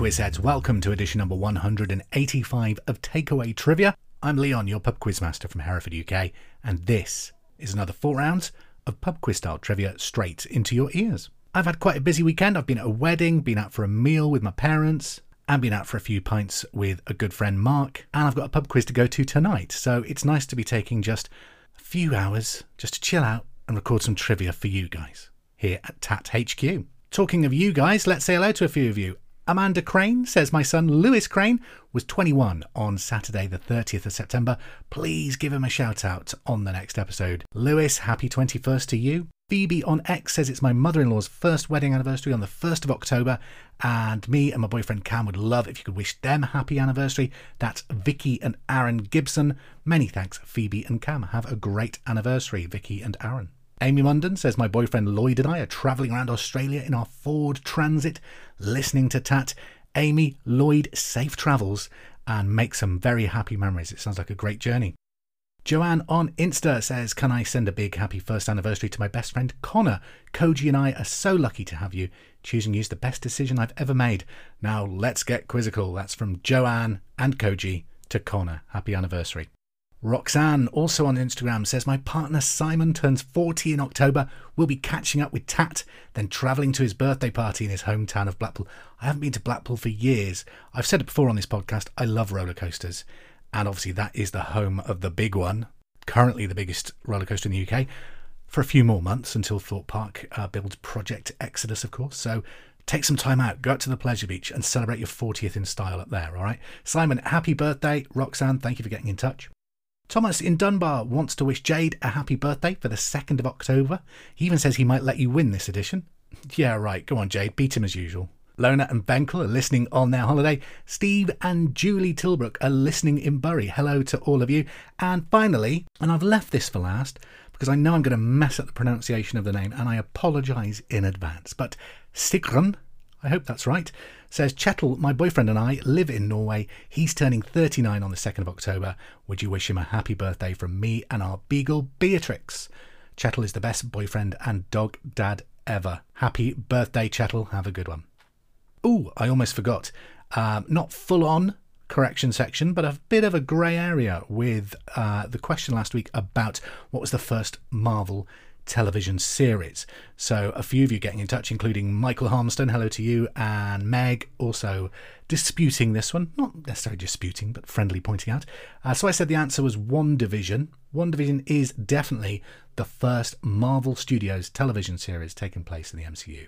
Quizheads. Welcome to edition number 185 of Takeaway Trivia. I'm Leon, your pub quiz master from Hereford, UK, and this is another four rounds of pub quiz style trivia straight into your ears. I've had quite a busy weekend. I've been at a wedding, been out for a meal with my parents, and been out for a few pints with a good friend Mark, and I've got a pub quiz to go to tonight. So it's nice to be taking just a few hours just to chill out and record some trivia for you guys here at Tat HQ. Talking of you guys, let's say hello to a few of you. Amanda Crane says my son Lewis Crane was 21 on Saturday, the 30th of September. Please give him a shout out on the next episode. Lewis, happy 21st to you. Phoebe on X says it's my mother in law's first wedding anniversary on the 1st of October, and me and my boyfriend Cam would love if you could wish them happy anniversary. That's Vicky and Aaron Gibson. Many thanks, Phoebe and Cam. Have a great anniversary, Vicky and Aaron. Amy Munden says my boyfriend Lloyd and I are travelling around Australia in our Ford Transit, listening to Tat. Amy, Lloyd, safe travels and make some very happy memories. It sounds like a great journey. Joanne on Insta says, Can I send a big happy first anniversary to my best friend Connor? Koji and I are so lucky to have you. Choosing you is the best decision I've ever made. Now let's get quizzical. That's from Joanne and Koji to Connor. Happy anniversary. Roxanne, also on Instagram, says My partner Simon turns 40 in October. We'll be catching up with Tat, then travelling to his birthday party in his hometown of Blackpool. I haven't been to Blackpool for years. I've said it before on this podcast, I love roller coasters. And obviously, that is the home of the big one, currently the biggest roller coaster in the UK, for a few more months until Thorpe Park uh, builds Project Exodus, of course. So take some time out, go out to the Pleasure Beach and celebrate your 40th in style up there, all right? Simon, happy birthday. Roxanne, thank you for getting in touch. Thomas in Dunbar wants to wish Jade a happy birthday for the 2nd of October. He even says he might let you win this edition. Yeah, right. Go on, Jade. Beat him as usual. Lona and Benkel are listening on their holiday. Steve and Julie Tilbrook are listening in Bury. Hello to all of you. And finally, and I've left this for last because I know I'm going to mess up the pronunciation of the name and I apologise in advance. But Sigrun, I hope that's right, says Kjetil, my boyfriend and I live in Norway. He's turning 39 on the 2nd of October. Would you wish him a happy birthday from me and our beagle Beatrix? Kjetil is the best boyfriend and dog dad ever. Happy birthday, Kjetil. Have a good one. Oh, I almost forgot. Um, not full on correction section, but a bit of a grey area with uh, the question last week about what was the first Marvel television series. So a few of you getting in touch, including Michael Harmston, hello to you, and Meg also disputing this one. Not necessarily disputing, but friendly pointing out. Uh, so I said the answer was WandaVision. One Division is definitely the first Marvel Studios television series taking place in the MCU.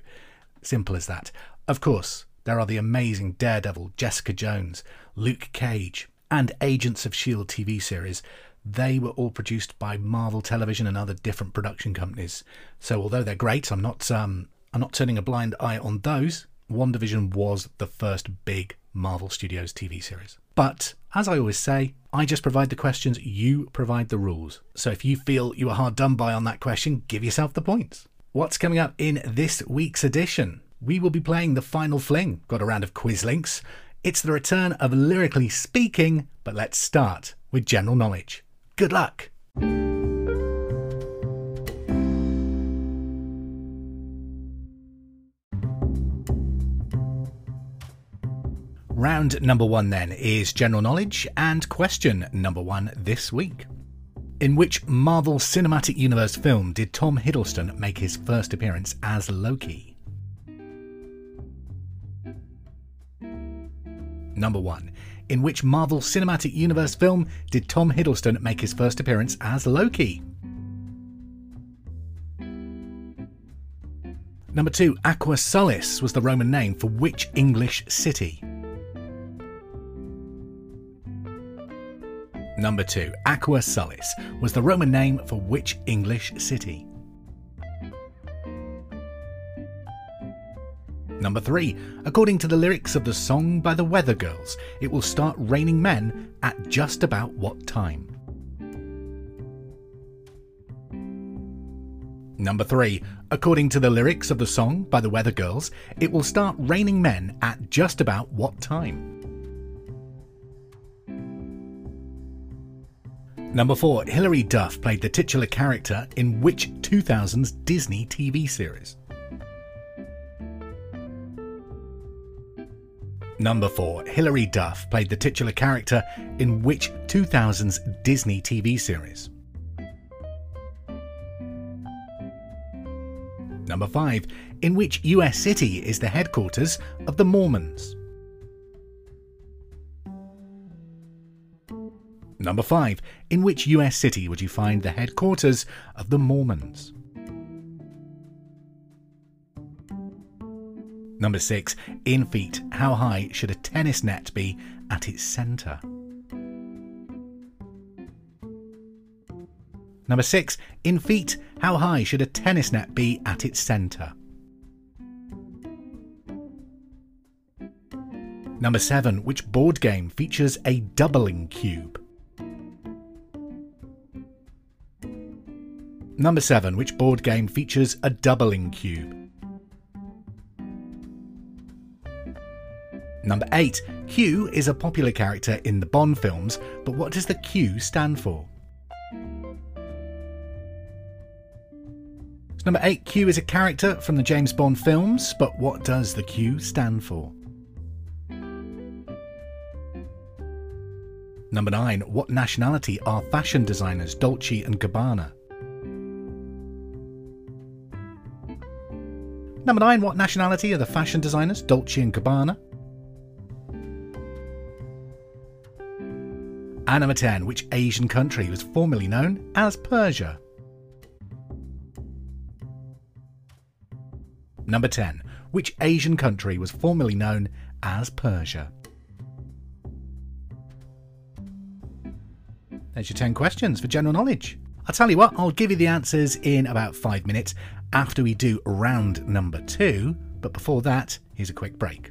Simple as that. Of course, there are the amazing Daredevil, Jessica Jones, Luke Cage, and Agents of S.H.I.E.L.D. TV series they were all produced by Marvel Television and other different production companies. So although they're great, I'm not um, I'm not turning a blind eye on those. WandaVision was the first big Marvel Studios TV series. But as I always say, I just provide the questions, you provide the rules. So if you feel you were hard done by on that question, give yourself the points. What's coming up in this week's edition? We will be playing the final fling. Got a round of quiz links. It's the return of lyrically speaking, but let's start with general knowledge. Good luck. Round number one then is general knowledge and question number one this week. In which Marvel Cinematic Universe film did Tom Hiddleston make his first appearance as Loki? Number one. In which Marvel Cinematic Universe film did Tom Hiddleston make his first appearance as Loki? Number two, Aquae Sulis was the Roman name for which English city? Number two, Aquae Sulis was the Roman name for which English city? Number 3. According to the lyrics of the song by the Weather Girls, it will start raining men at just about what time? Number 3. According to the lyrics of the song by the Weather Girls, it will start raining men at just about what time? Number 4. Hilary Duff played the titular character in which 2000s Disney TV series? Number 4. Hilary Duff played the titular character in which 2000's Disney TV series? Number 5. In which US city is the headquarters of the Mormons? Number 5. In which US city would you find the headquarters of the Mormons? Number 6. In feet, how high should a tennis net be at its centre? Number 6. In feet, how high should a tennis net be at its centre? Number 7. Which board game features a doubling cube? Number 7. Which board game features a doubling cube? Number 8. Q is a popular character in the Bond films, but what does the Q stand for? So number 8. Q is a character from the James Bond films, but what does the Q stand for? Number 9. What nationality are fashion designers Dolce and Gabbana? Number 9. What nationality are the fashion designers Dolce and Gabbana? 10. Which Asian country was formerly known as Persia? Number 10. Which Asian country was formerly known as Persia? There's your 10 questions for general knowledge. I'll tell you what, I'll give you the answers in about five minutes after we do round number two. But before that, here's a quick break.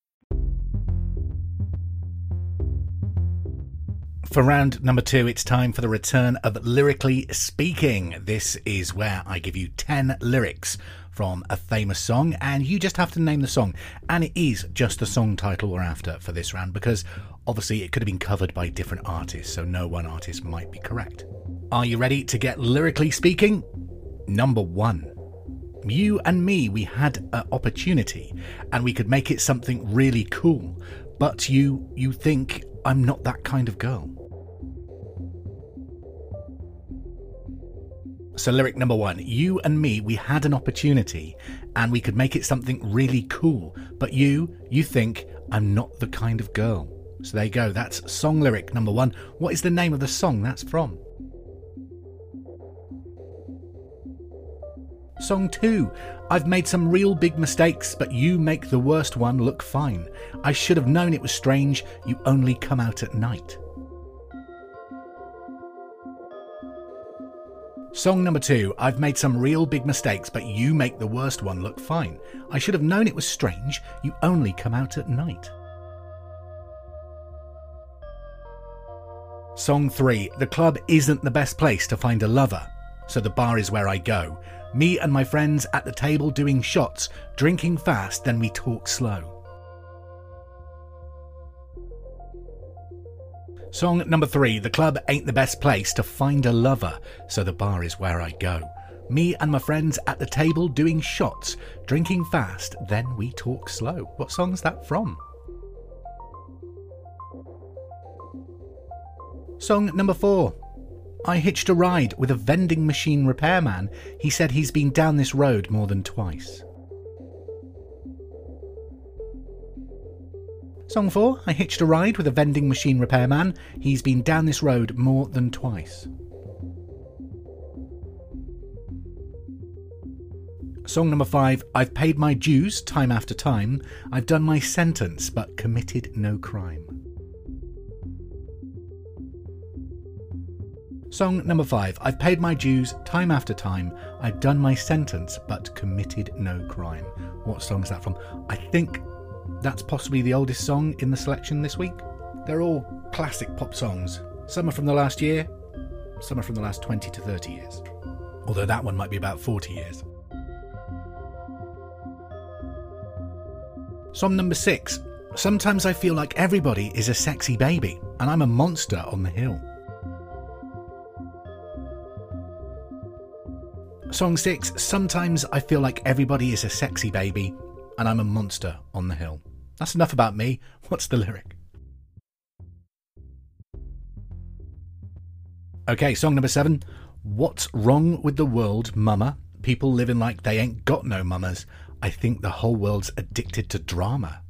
For round number two, it's time for the return of Lyrically Speaking. This is where I give you 10 lyrics from a famous song, and you just have to name the song. And it is just the song title we're after for this round because obviously it could have been covered by different artists, so no one artist might be correct. Are you ready to get lyrically speaking? Number one. You and me, we had an opportunity and we could make it something really cool, but you you think I'm not that kind of girl. So, lyric number one You and me, we had an opportunity and we could make it something really cool, but you, you think I'm not the kind of girl. So, there you go. That's song lyric number one. What is the name of the song that's from? Song 2. I've made some real big mistakes, but you make the worst one look fine. I should have known it was strange, you only come out at night. Song number two, I've made some real big mistakes, but you make the worst one look fine. I should have known it was strange, you only come out at night. Song 3 The club isn't the best place to find a lover, so the bar is where I go. Me and my friends at the table doing shots, drinking fast, then we talk slow. Song number three The club ain't the best place to find a lover, so the bar is where I go. Me and my friends at the table doing shots, drinking fast, then we talk slow. What song's that from? Song number four. I hitched a ride with a vending machine repairman. He said he's been down this road more than twice. Song 4 I hitched a ride with a vending machine repairman. He's been down this road more than twice. Song number 5 I've paid my dues time after time. I've done my sentence but committed no crime. Song number five I've paid my dues time after time. I've done my sentence but committed no crime. What song is that from? I think that's possibly the oldest song in the selection this week. They're all classic pop songs. Some are from the last year, some are from the last 20 to 30 years. Although that one might be about 40 years. Song number six. Sometimes I feel like everybody is a sexy baby, and I'm a monster on the hill. Song six. Sometimes I feel like everybody is a sexy baby, and I'm a monster on the hill. That's enough about me. What's the lyric? Okay, song number seven. What's wrong with the world, mama? People living like they ain't got no mamas. I think the whole world's addicted to drama.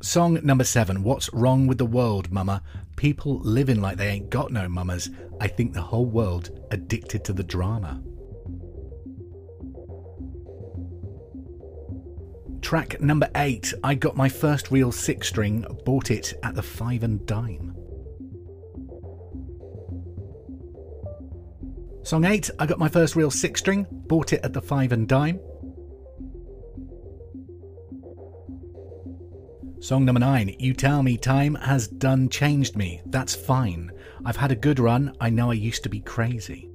Song number seven. What's wrong with the world, mama? People living like they ain't got no mamas. I think the whole world addicted to the drama. Track number eight. I got my first real six string, bought it at the five and dime. Song 8, I got my first real six string, bought it at the five and dime. Song number 9, You Tell Me Time Has Done Changed Me, That's Fine. I've had a good run, I know I used to be crazy.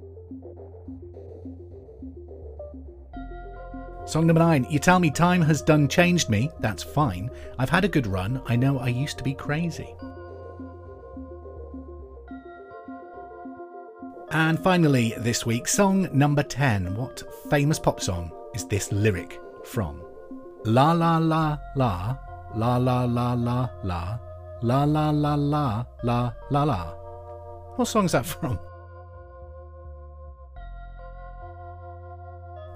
Song number 9, You Tell Me Time Has Done Changed Me, That's Fine. I've had a good run, I know I used to be crazy. And finally, this week, song number 10. What famous pop song is this lyric from? La la la la, la la la la la, la la la la la la la. What song is that from?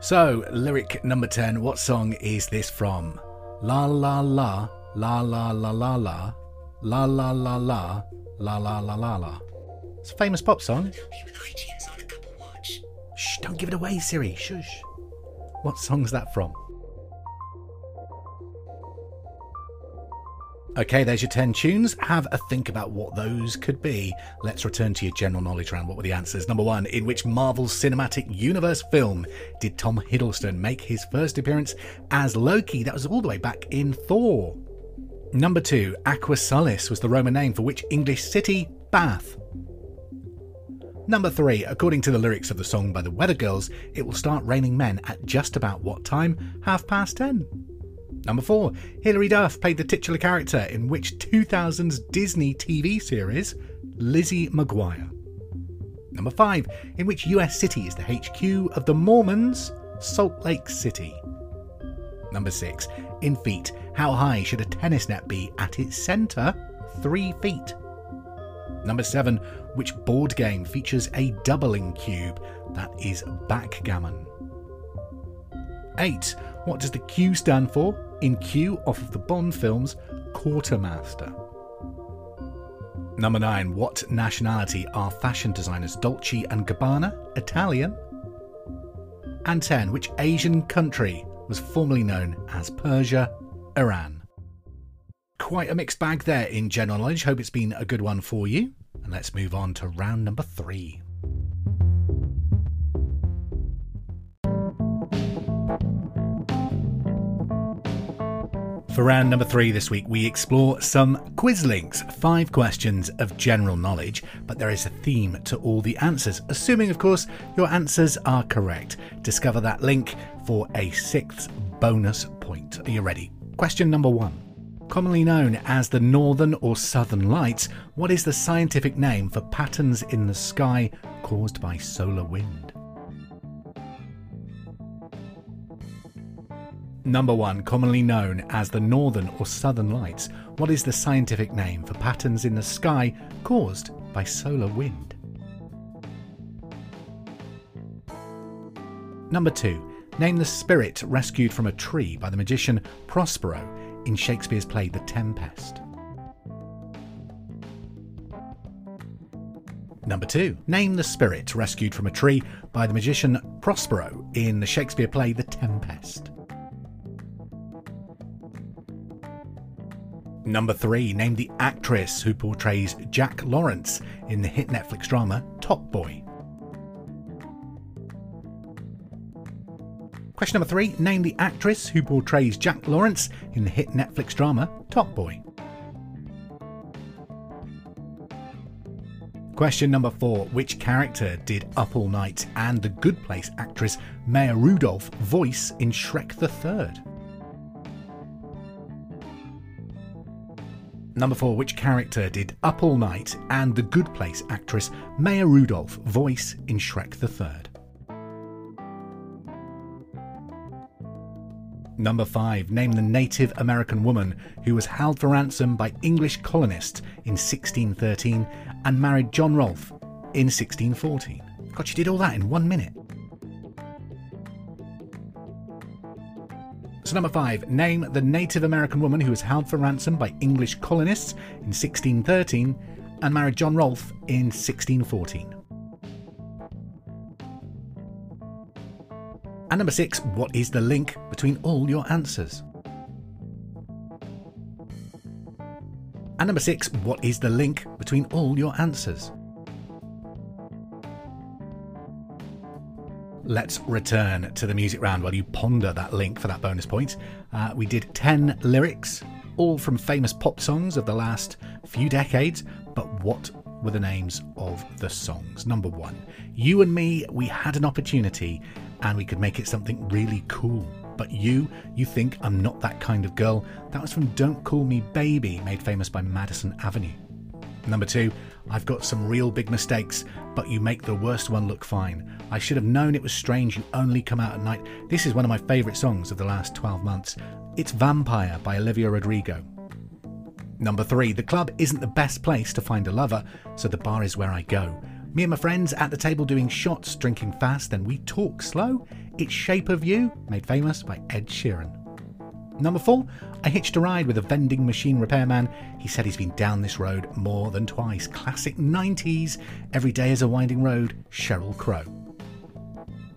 So, lyric number 10, what song is this from? La la la, la la la la la, la la la la, la la la la la. It's a famous pop song. Shh, don't give it away, Siri. Shush. What song's that from? Okay, there's your 10 tunes. Have a think about what those could be. Let's return to your general knowledge round. What were the answers? Number one, in which Marvel's Cinematic Universe film did Tom Hiddleston make his first appearance as Loki? That was all the way back in Thor. Number two, Aquae Sulis was the Roman name for which English city? Bath. Number three, according to the lyrics of the song by the Weather Girls, it will start raining men at just about what time? Half past ten. Number four, Hilary Duff played the titular character in which 2000's Disney TV series, Lizzie McGuire. Number five, in which US city is the HQ of the Mormons, Salt Lake City. Number six, in feet, how high should a tennis net be at its centre? Three feet. Number seven, which board game features a doubling cube? That is backgammon. 8. What does the Q stand for? In Q, off of the Bond films, Quartermaster. Number 9. What nationality are fashion designers Dolce and Gabbana? Italian. And 10. Which Asian country was formerly known as Persia? Iran quite a mixed bag there in general knowledge. Hope it's been a good one for you. And let's move on to round number three. For round number three this week, we explore some quiz links, five questions of general knowledge, but there is a theme to all the answers, assuming, of course, your answers are correct. Discover that link for a sixth bonus point. Are you ready? Question number one Commonly known as the Northern or Southern Lights, what is the scientific name for patterns in the sky caused by solar wind? Number one, commonly known as the Northern or Southern Lights, what is the scientific name for patterns in the sky caused by solar wind? Number two, name the spirit rescued from a tree by the magician Prospero in Shakespeare's play The Tempest. Number two, name the spirit rescued from a tree by the magician Prospero in the Shakespeare play The Tempest. Number three, name the actress who portrays Jaq Lawrence in the hit Netflix drama Top Boy. Question number three, name the actress who portrays Jaq Lawrence in the hit Netflix drama Top Boy. Question number four Which character did Up All Night and the Good Place actress Maya Rudolph voice in Shrek the Third? Number four Which character did Up All Night and the Good Place actress Maya Rudolph voice in Shrek the Third? Number 5. Name the Native American woman who was held for ransom by English colonists in 1613 and married John Rolfe in 1614. God, you did all that in one minute. So, number 5. Name the Native American woman who was held for ransom by English colonists in 1613 and married John Rolfe in 1614. And number six, what is the link between all your answers? And number six, what is the link between all your answers? Let's return to the music round while you ponder that link for that bonus point. Uh, we did 10 lyrics, all from famous pop songs of the last few decades, but what were the names of the songs? Number one, You and Me, we had an opportunity and we could make it something really cool. But you, you think I'm not that kind of girl. That was from Don't Call Me Baby, made famous by Madison Avenue. Number two, I've got some real big mistakes, but you make the worst one look fine. I should have known it was strange you only come out at night. This is one of my favourite songs of the last 12 months. It's Vampire by Olivia Rodrigo. Number three, the club isn't the best place to find a lover, so the bar is where I go. Me and my friends at the table doing shots, drinking fast, and we talk slow. It's Shape of You, made famous by Ed Sheeran. Number four, I hitched a ride with a vending machine repairman. He said he's been down this road more than twice. Classic 90s, Every Day is a Winding Road, Sheryl Crow.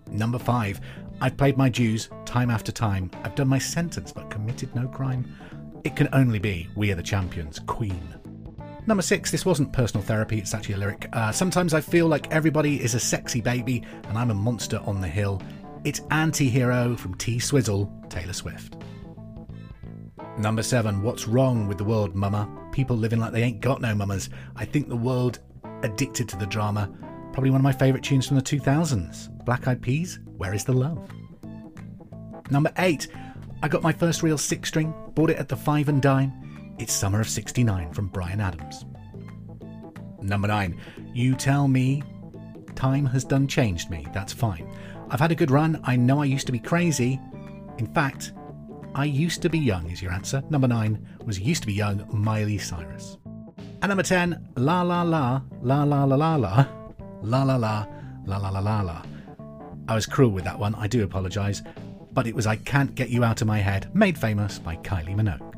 Number five, I've played my dues time after time. I've done my sentence but committed no crime. It can only be We Are the Champions, Queen. Number six, this wasn't personal therapy, it's actually a lyric. Uh, Sometimes I feel like everybody is a sexy baby and I'm a monster on the hill. It's Anti Hero from T Swizzle, Taylor Swift. Number seven, what's wrong with the world, mama? People living like they ain't got no mamas. I think the world addicted to the drama. Probably one of my favourite tunes from the 2000s. Black Eyed Peas, Where is the Love? Number eight, I got my first real six string, bought it at the five and dime. It's Summer of 69 from Bryan Adams. Number 9. You tell me time has done changed me. That's fine. I've had a good run. I know I used to be crazy. In fact, I used to be young is your answer. Number 9 was used to be young Miley Cyrus. And number 10, la la la, la la la la la, la la la, la la la la la. I was cruel with that one, I do apologise, but it was I Can't Get You Out of My Head, made famous by Kylie Minogue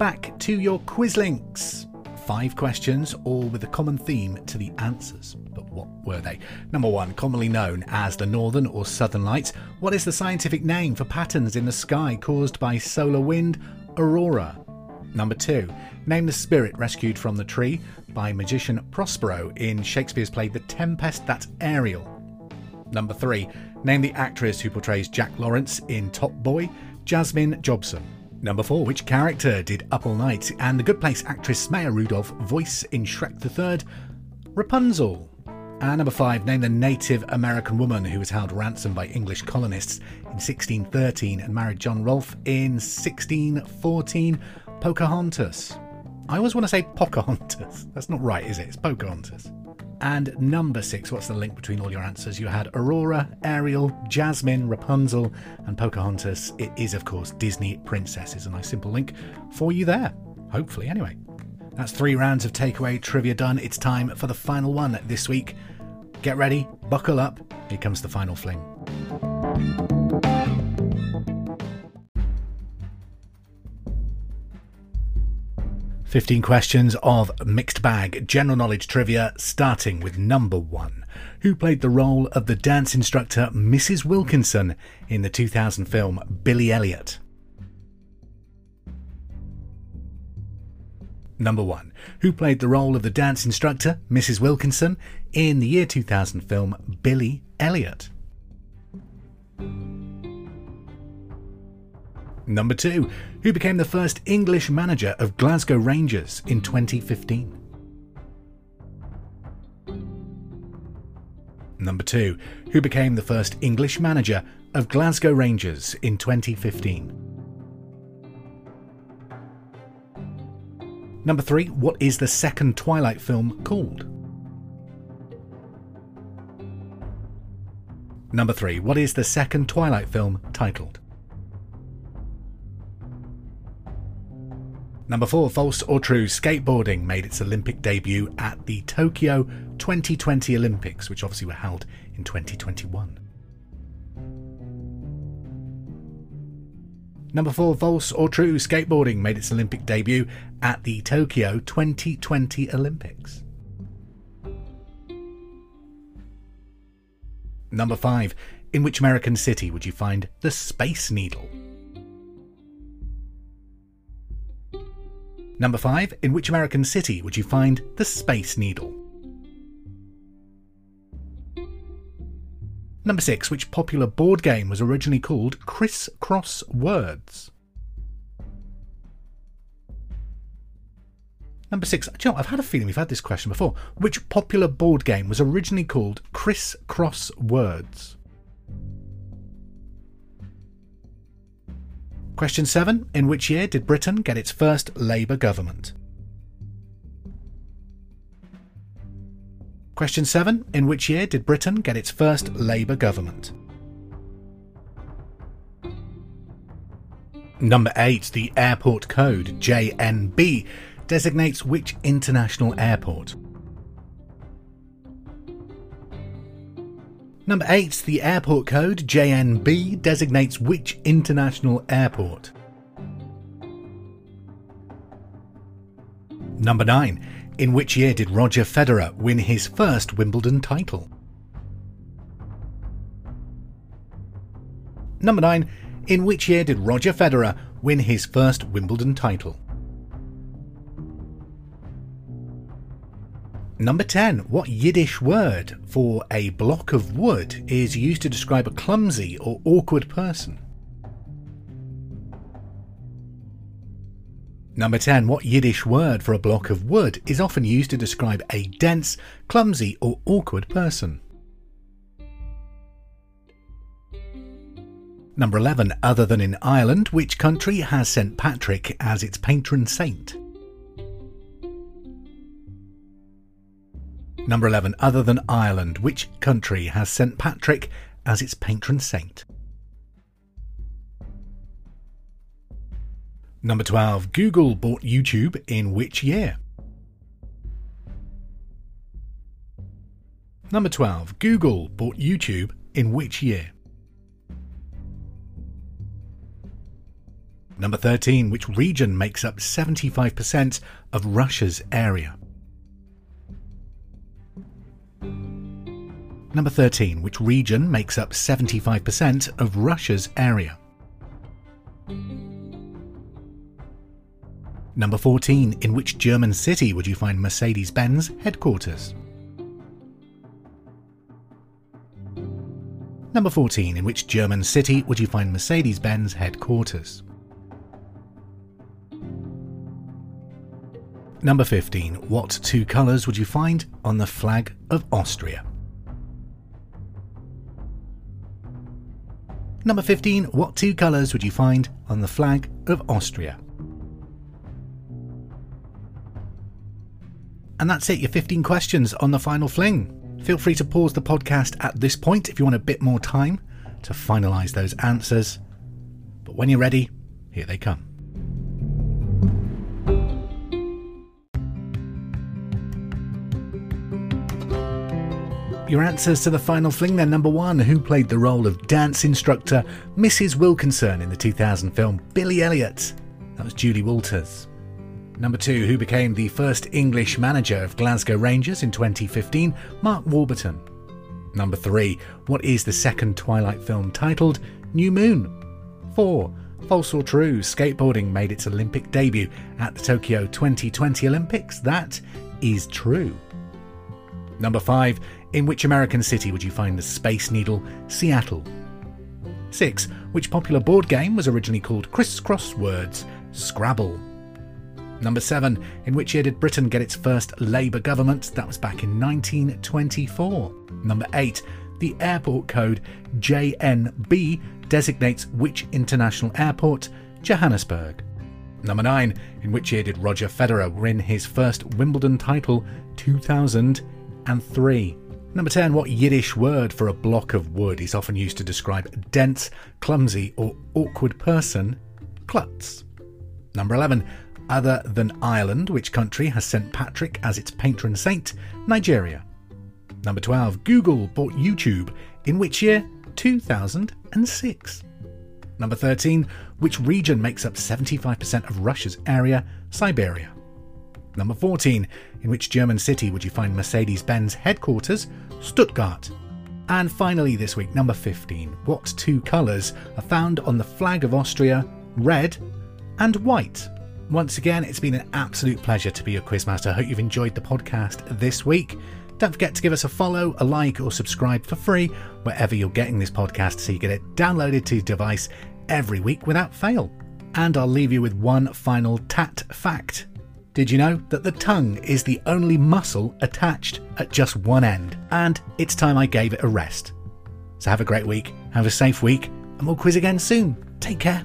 back to your quiz links. Five questions, all with a common theme to the answers. But what were they? Number one, commonly known as the Northern or Southern Lights. What is the scientific name for patterns in the sky caused by solar wind? Aurora. Number two, name the spirit rescued from the tree by magician Prospero in Shakespeare's play The Tempest. That's Ariel. Number three, name the actress who portrays Jaq Lawrence in Top Boy, Jasmine Jobson. Number 4. Which character did Up All Night and the Good Place actress Maya Rudolph voice in Shrek Third? Rapunzel. And number 5. Name the Native American woman who was held ransom by English colonists in 1613 and married John Rolfe in 1614. Pocahontas. I always want to say Pocahontas. That's not right, is it? It's Pocahontas. And number six, what's the link between all your answers? You had Aurora, Ariel, Jasmine, Rapunzel, and Pocahontas. It is, of course, Disney princesses. A nice simple link for you there. Hopefully, anyway. That's three rounds of takeaway trivia done. It's time for the final one this week. Get ready, buckle up. Here comes the final fling. 15 questions of mixed bag general knowledge trivia, starting with number one. Who played the role of the dance instructor Mrs. Wilkinson in the 2000 film Billy Elliot? Number 1. Who played the role of the dance instructor, Mrs. Wilkinson, in the year 2000 film Billy Elliot? Number 2. Who became the first English manager of Glasgow Rangers in 2015? Number 2. Who became the first English manager of Glasgow Rangers in 2015? Number 3. What is the second Twilight film called? Number 3. What is the second Twilight film titled? Number 4. False or true, skateboarding made its Olympic debut at the Tokyo 2020 Olympics, which obviously were held in 2021. Number 4. False or true, skateboarding made its Olympic debut at the Tokyo 2020 Olympics. Number 5. In which American city would you find the Space Needle? Number 5. In which American city would you find the Space Needle? Number 6. Which popular board game was originally called Criss Cross Words? Number 6. Do you know, I've had a feeling we've had this question before. Which popular board game was originally called Criss Cross Words? Question 7. In which year did Britain get its first Labour government? Question 7. In which year did Britain get its first Labour government? Number 8. The airport code JNB designates which international airport? Number 8. The airport code JNB designates which international airport? Number 9. In which year did Roger Federer win his first Wimbledon title? Number 9. In which year did Roger Federer win his first Wimbledon title? Number 10. What Yiddish word for a block of wood is used to describe a clumsy or awkward person? Number 10. What Yiddish word for a block of wood is often used to describe a dense, clumsy, or awkward person? Number 11. Other than in Ireland, which country has St. Patrick as its patron saint? Number 11. Other than Ireland, which country has St. Patrick as its patron saint? Number 12. Google bought YouTube in which year? Number 12. Google bought YouTube in which year? Number 13. Which region makes up 75% of Russia's area? Number 13. Which region makes up 75% of Russia's area? Number 14. In which German city would you find Mercedes Benz headquarters? Number 14. In which German city would you find Mercedes Benz headquarters? Number 15. What two colours would you find on the flag of Austria? Number 15. What two colours would you find on the flag of Austria? And that's it, your 15 questions on the final fling. Feel free to pause the podcast at this point if you want a bit more time to finalise those answers. But when you're ready, here they come. Your answers to the final fling then. Number one, who played the role of dance instructor Mrs. Wilkinson in the 2000 film Billy Elliot? That was Julie Walters. Number two, who became the first English manager of Glasgow Rangers in 2015, Mark Warburton. Number three, what is the second Twilight film titled? New Moon. Four, False or true, skateboarding made its Olympic debut at the Tokyo 2020 Olympics. That is true. Number 5. In which American city would you find the Space Needle? Seattle. 6. Which popular board game was originally called Crisscross Words? Scrabble. Number 7. In which year did Britain get its first Labour government? That was back in 1924. Number 8. The airport code JNB designates which international airport? Johannesburg. Number 9. In which year did Roger Federer win his first Wimbledon title? 2003. Number 10. What Yiddish word for a block of wood is often used to describe dense, clumsy, or awkward person? Klutz. Number 11. Other than Ireland, which country has St. Patrick as its patron saint? Nigeria. Number 12. Google bought YouTube. In which year? 2006. Number 13. Which region makes up 75% of Russia's area? Siberia. Number 14. In which German city would you find Mercedes Benz headquarters? Stuttgart. And finally, this week, number 15. What two colours are found on the flag of Austria? Red and white. Once again, it's been an absolute pleasure to be your quizmaster. I hope you've enjoyed the podcast this week. Don't forget to give us a follow, a like, or subscribe for free wherever you're getting this podcast so you get it downloaded to your device every week without fail. And I'll leave you with one final tat fact. Did you know that the tongue is the only muscle attached at just one end? And it's time I gave it a rest. So have a great week, have a safe week, and we'll quiz again soon. Take care.